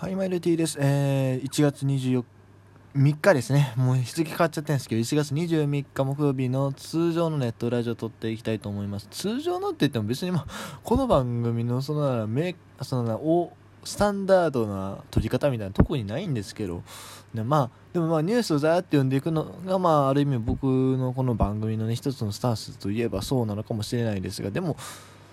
はい、マイルティです。えー、1月24日、3日ですね。もう日付変わっちゃってるんですけど、1月23日木曜日の通常のネットラジオを撮っていきたいと思います。通常のって言っても別にまあ、この番組のそのな、そのな、お、スタンダードな撮り方みたいな特にないんですけど、でまあ、でもまあニュースをザーって読んでいくのが、まあある意味僕のこの番組のね、一つのスタンスといえばそうなのかもしれないですが、でも、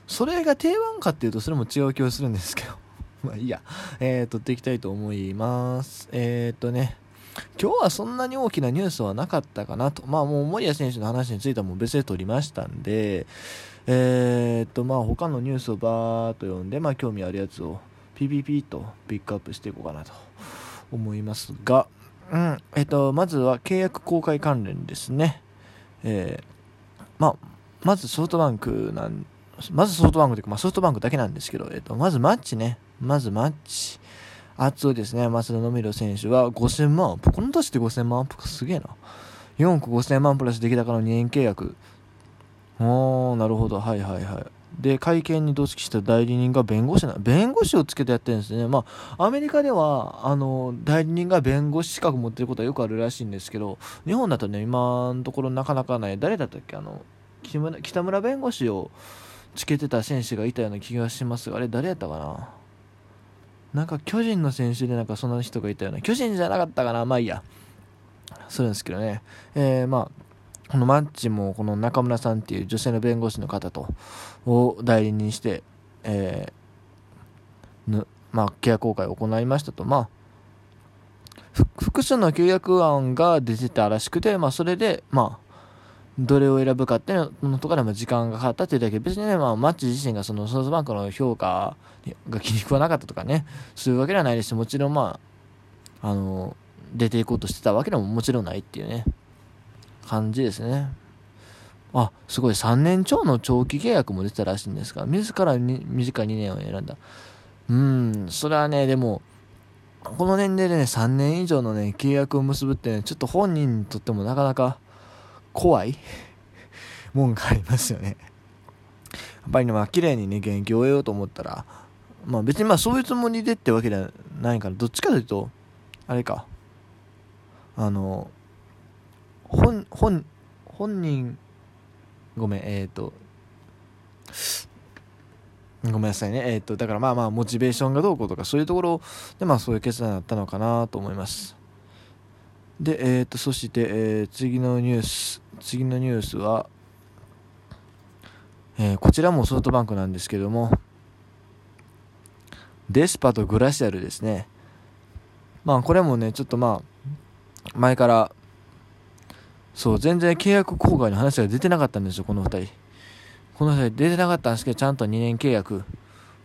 それが定番かっていうとそれも違う気がするんですけど。まあいいや。えー、撮っていきたいと思います。えー、っとね。今日はそんなに大きなニュースはなかったかなと。まあもう森谷選手の話についてはもう別で取りましたんで、えー、っとまあ他のニュースをバーっと読んで、まあ興味あるやつをピピピとピックアップしていこうかなと思いますが、うん、えっと、まずは契約公開関連ですね。えー、まあ、まずソフトバンクなん、まずソフトバンクというか、まあ、ソフトバンクだけなんですけど、えっと、まずマッチね。まずマッチ。熱いですね。増田野弘選手は5000万アップ。この年で5000万アップかすげえな。4億5000万プラス出来高の2年契約。おー、なるほど。はいはいはい。で、会見に同席した代理人が弁護士な、弁護士をつけてやってるんですね。まあ、アメリカでは、あの、代理人が弁護士資格持ってることはよくあるらしいんですけど、日本だとね、今のところなかなかない。誰だったっけ？あの、北村弁護士をつけてた選手がいたような気がしますが、あれ誰やったかな？なんか巨人の選手でなんかそんな人がいたような、巨人じゃなかったかな、まあいいや。するんですけどね。えー、まあ、このマッチもこの中村さんっていう女性の弁護士の方と、を代理人して、えー、まあ、契約公開を行いましたと。まあ、複数の契約案が出てたらしくて、まあ、それで、まあ、どれを選ぶかっていうのとかでも時間がかかったっていうだけ。別にね、まあ、マッチ自身がそのソフトバンクの評価が気に食わなかったとかねそういうわけではないですしもちろんまああの出ていこうとしてたわけでももちろんないっていうね感じですね。あすごい。3年超の長期契約も出てたらしいんですが自らに短い2年を選んだ。うんそれはねでもこの年齢でね3年以上のね契約を結ぶってねちょっと本人にとってもなかなか怖いもんがありますよね。やっぱりね、まあ、綺麗にね、現役を終えようと思ったら、まあ別にまあそういうつもりでってわけではないから、どっちかというと、あれか、あの、本、本、本人、ごめん、えっ、ー、と、ごめんなさいね。えっ、ー、と、だからまあまあ、モチベーションがどうこうとか、そういうところで、まあそういう決断だったのかなと思います。で、えっ、ー、と、そして、えー、次のニュース、次のニュースは、えー、こちらもソフトバンクなんですけども、デスパとグラシアルですね。まあ、これもね、ちょっとまあ、前から、そう、全然契約更改の話が出てなかったんですよ、この2人。この2人出てなかったんですけど、ちゃんと2年契約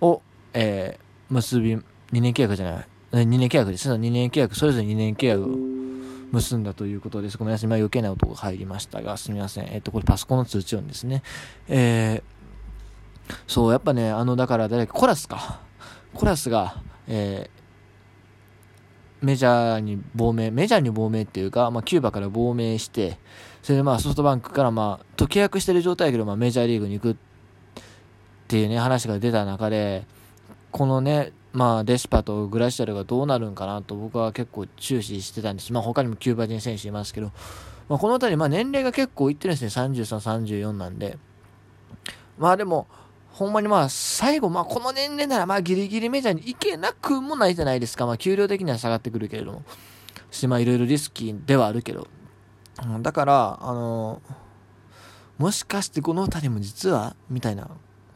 を、えー、結び、2年契約じゃない、2年契約です。2年契約、それぞれ2年契約結んだということです。ごめんなさい。今余計な音が入りましたが、すみません。えっ、と、これパソコンの通知音ですね。えー、そう、やっぱね、あの、だから誰か、コラスか。コラスが、えー、メジャーに亡命、メジャーに亡命っていうか、まあ、キューバから亡命して、それでまあ、ソフトバンクからまあ、と契約してる状態やけど、まあ、メジャーリーグに行くっていうね、話が出た中で、このね、まあ、デスパとグラシアルがどうなるんかなと僕は結構注視してたんです。まあ、他にもキューバ人選手いますけど、まあ、この辺り、まあ、年齢が結構いってるんですね。33、34なんで。まあ、でも、ほんまにまあ、最後、まあ、この年齢なら、まあ、ギリギリメジャーに行けなくもないじゃないですか。まあ、給料的には下がってくるけれども。し、まあ、いろいろリスキーではあるけど。だから、あの、もしかしてこの二人も実は、みたいな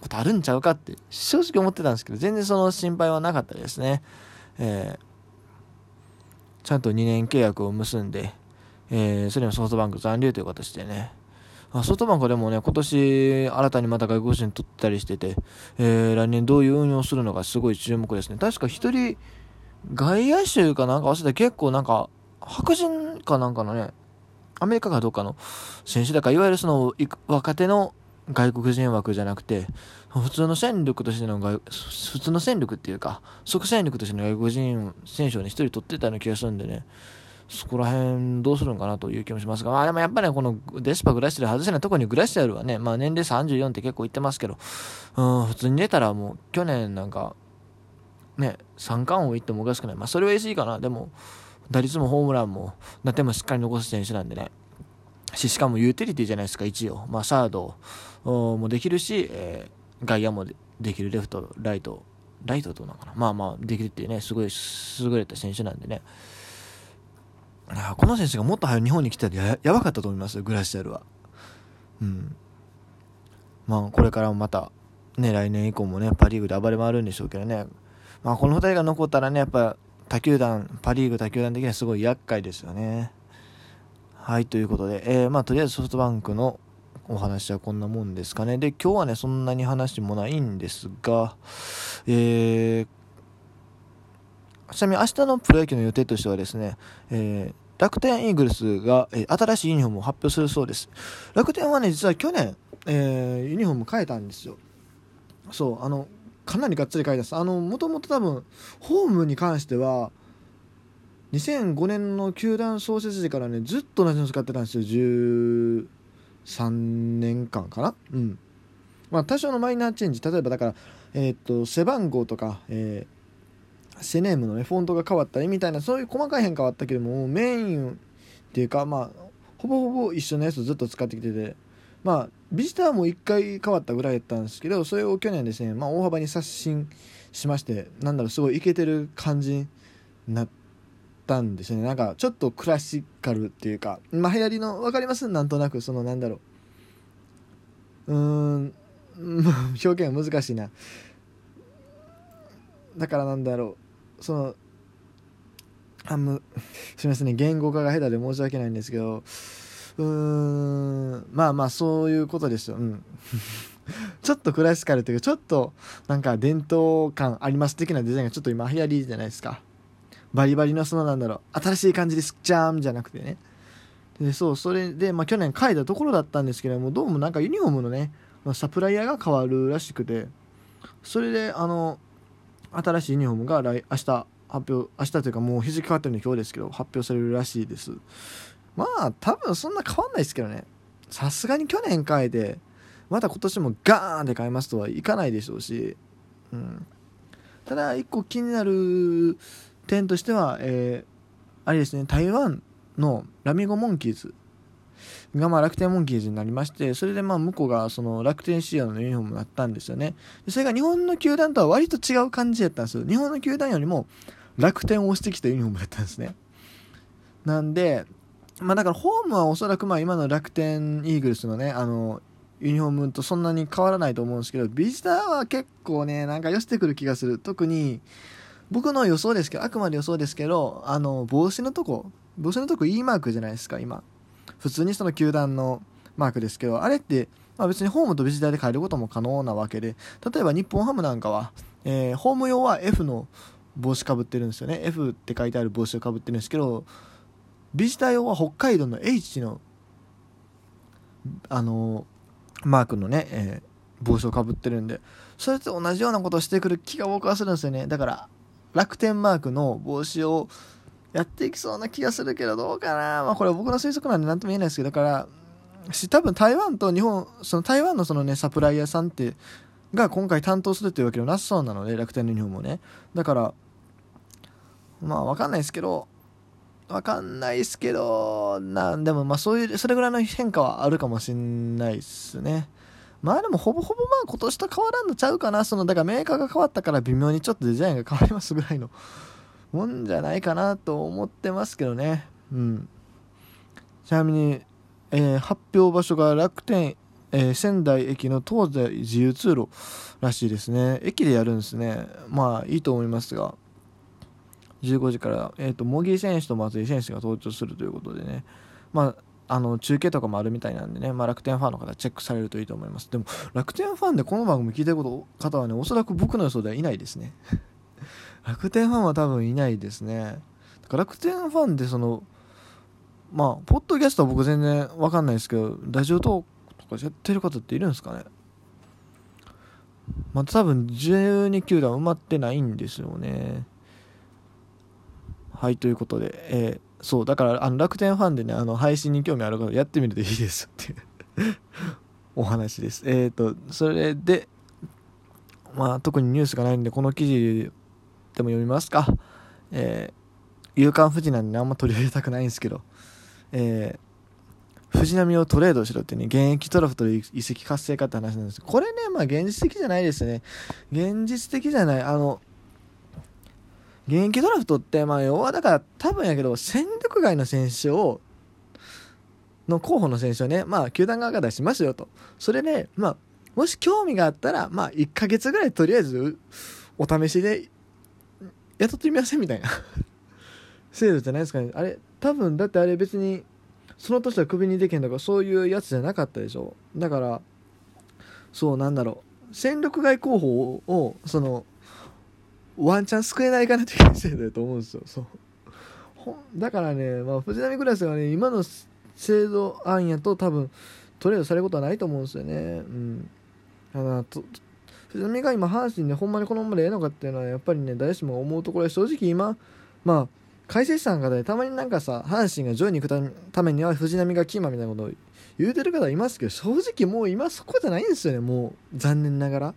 ことあるんちゃうかって正直思ってたんですけど、全然その心配はなかったですね。えー、ちゃんと2年契約を結んで、えー、それもソフトバンク残留という形でね、ソフトバンクでもね、今年新たにまた外国人取ったりしてて、えー、来年どういう運用するのかすごい注目ですね。確か一人、外野手かなんか忘れて結構なんか、白人かなんかのね、アメリカかどっかの選手だから、いわゆるその若手の外国人枠じゃなくて、普通の戦力としての外、普通の戦力っていうか、即戦力としての外国人選手をね、一人取ってたような気がするんでね、そこら辺どうするんかなという気もしますが、まあでもやっぱり、ね、このデスパグラシアル外せない、特にグラシアルはね、まあ年齢34って結構言ってますけど、うん、普通に出たらもう去年なんか、ね、三冠王いってもおかしくない。まあ、それは言いかな。でも、打率もホームランも、打点もしっかり残す選手なんでね。し、しかもユーティリティじゃないですか、一応。まあ、サードもできるし、えー、外野もできる、レフト、ライト、ライトどうなのかな。まあまあ、できるっていうね、すごい優れた選手なんでね。この選手がもっと早く日本に来たらややばかったと思いますよ、グラシアルは。うん。まあ、これからもまた、ね、来年以降もね、パ・リーグで暴れ回るんでしょうけどね。まあ、この2人が残ったらね、やっぱ、他球団、パ・リーグ他球団的にはすごい厄介ですよね。はい、ということで、えー、まあ、とりあえずソフトバンクのお話はこんなもんですかね。で、今日はね、そんなに話もないんですが、えー、ちなみに明日のプロ野球の予定としてはですね、えー、楽天イーグルスが、えー、新しいユニフォームを発表するそうです。楽天はね、実は去年、えー、ユニフォーム変えたんですよ。そう、あの、かなりがっつり変えたんです。あの、もともと多分、ホームに関しては、2005年の球団創設時からね、ずっと同じの使ってたんですよ。3年間かな？うん。まあ、多少のマイナーチェンジ、例えばだから、えっ、と、背番号とか、えー、セネームのね、フォントが変わったりみたいな、そういう細かい変化はあったけども、メインっていうか、まあ、ほぼほぼ一緒のやつをずっと使ってきてて、まあ、ビジターも1回変わったぐらいやったんですけど、それを去年ですね、まあ、大幅に刷新しまして、なんだろう、すごいイケてる感じになってたんですよね。なんか、ちょっとクラシカルっていうか、まあ、流行りの、分かります？なんとなく、その、なんだろう。うーん、表現難しいな。だからなんだろう、その、あむ、すみませんね、言語化が下手で申し訳ないんですけど、うーんまあまあそういうことですようん ちょっとクラシカルというかちょっとなんか伝統感あります的なデザインがちょっと今流行りじゃないですかバリバリのそのなんだろう。新しい感じですじゃーんじゃなくてね。でそうそれで、まあ、去年書いたところだったんですけどもどうもなんかユニフォームのねサプライヤーが変わるらしくてそれであの新しいユニフォームが来明日発表明日というかもう日付変わってるの今日ですけど発表されるらしいです。まあ多分そんな変わんないですけどね。さすがに去年変えてまた今年もガーンって変えますとはいかないでしょうし、うん、ただ一個気になる点としては、えー、あれですね台湾のラミゴモンキーズがまあ楽天モンキーズになりましてそれでまあ向こうがその楽天仕様のユニフォームになったんですよね。それが日本の球団とは割と違う感じやったんですよ。日本の球団よりも楽天を押してきたユニフォームだったんですね。なんでまあだからホームはおそらくまあ今の楽天イーグルスのね、あの、ユニフォームとそんなに変わらないと思うんですけど、ビジターは結構ね、なんか寄せてくる気がする。特に、僕の予想ですけど、あくまで予想ですけど、あの、帽子のとこ、帽子のとこ E マークじゃないですか、今。普通にその球団のマークですけど、あれって、まあ、別にホームとビジターで変えることも可能なわけで、例えば日本ハムなんかは、えー、ホーム用は F の帽子かぶってるんですよね。F って書いてある帽子をかぶってるんですけど、ビジター用は北海道の H のあのマークのね、えー、帽子をかぶってるんでそれと同じようなことをしてくる気が僕はするんですよねだから楽天マークの帽子をやっていきそうな気がするけどどうかなまあこれは僕の推測なんで何とも言えないですけどだからし多分台湾と日本その台湾のそのねサプライヤーさんってが今回担当するというわけではなさそうなので楽天の日本もねだからまあ分かんないですけどわかんないっすけど、なんでもまあそういう、それぐらいの変化はあるかもしんないっすね。まあでもほぼほぼまあ今年と変わらんのちゃうかな。その、だからメーカーが変わったから微妙にちょっとデザインが変わりますぐらいのもんじゃないかなと思ってますけどね。うん。ちなみに、えー、発表場所が楽天、えー、仙台駅の東西自由通路らしいですね。駅でやるんですね。まあいいと思いますが。15時から、えーと、茂木選手と松井選手が登場するということでね、まあ、あの中継とかもあるみたいなんでね、まあ、楽天ファンの方チェックされるといいと思います。でも楽天ファンでこの番組聞いてる方はねおそらく僕の予想ではいないですね。楽天ファンは多分いないですね。だから楽天ファンでそのまあポッドキャストは僕全然わかんないですけどラジオトークとかやってる方っているんですかね。まあ多分12球団埋まってないんですよね。はい、ということで、えー、そう、だから、あの、楽天ファンでね、あの、配信に興味ある方、やってみるといいですっていう お話です。えっ、ー、と、それで、まあ、特にニュースがないんで、この記事でも読みますか。えー、夕刊富士なんで、あんま取り上げたくないんですけど、えー、藤波をトレードしろってね、現役トラフトで移籍活性化って話なんですこれね、まあ現実的じゃないですね。現実的じゃない。あの、現役ドラフトって、まあ、要はだから多分やけど、戦力外の選手を、の候補の選手をね、まあ、球団側が出しますよと。それで、まあ、もし興味があったら、まあ、1ヶ月ぐらいとりあえず、お試しで、雇ってみませんみたいな 制度じゃないですかね。あれ、多分、だってあれ別に、その年はクビにできんとか、そういうやつじゃなかったでしょ。だから、そう、なんだろう。戦力外候補を、その、ワンチャン救えないかなっていう制度だと思うんですよ。そうだからね、まあ、藤波クラスがね、今の制度案やと多分、トレードされることはないと思うんですよね。うん。だ藤波が今、阪神でほんまにこのままでええのかっていうのは、やっぱりね、誰しも思うところで、正直今、まあ、解説者の方でたまになんかさ、阪神が上位に行くためには藤波がキーマンみたいなことを言うてる方いますけど、正直もう今そこじゃないんですよね、もう、残念ながら。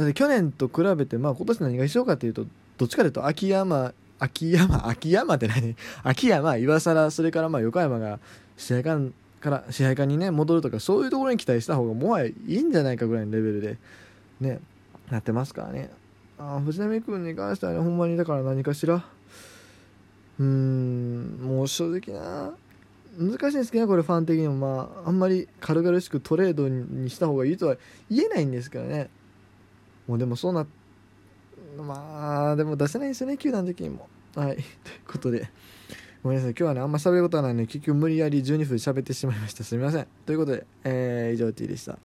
だって去年と比べて、まあ今年何が一緒かっていうと、どっちかというと秋山、秋山、秋山って何？秋山、岩貞、それからまあ横山が試合間から支配下にね戻るとかそういうところに期待した方がもはやいいんじゃないかぐらいのレベルでねなってますからね。あ藤波君に関してはねほんまにだから何かしら？うーんもう正直な難しいんですけどねこれファン的にも。まああんまり軽々しくトレードにした方がいいとは言えないんですけどね。もうでもそうなまあでも出せないんですよね球団的にも。はい。ということで。ごめんなさい。今日はねあんま喋ることはないので結局無理やり12分喋ってしまいました。すみません。ということで、えー、以上 T でした。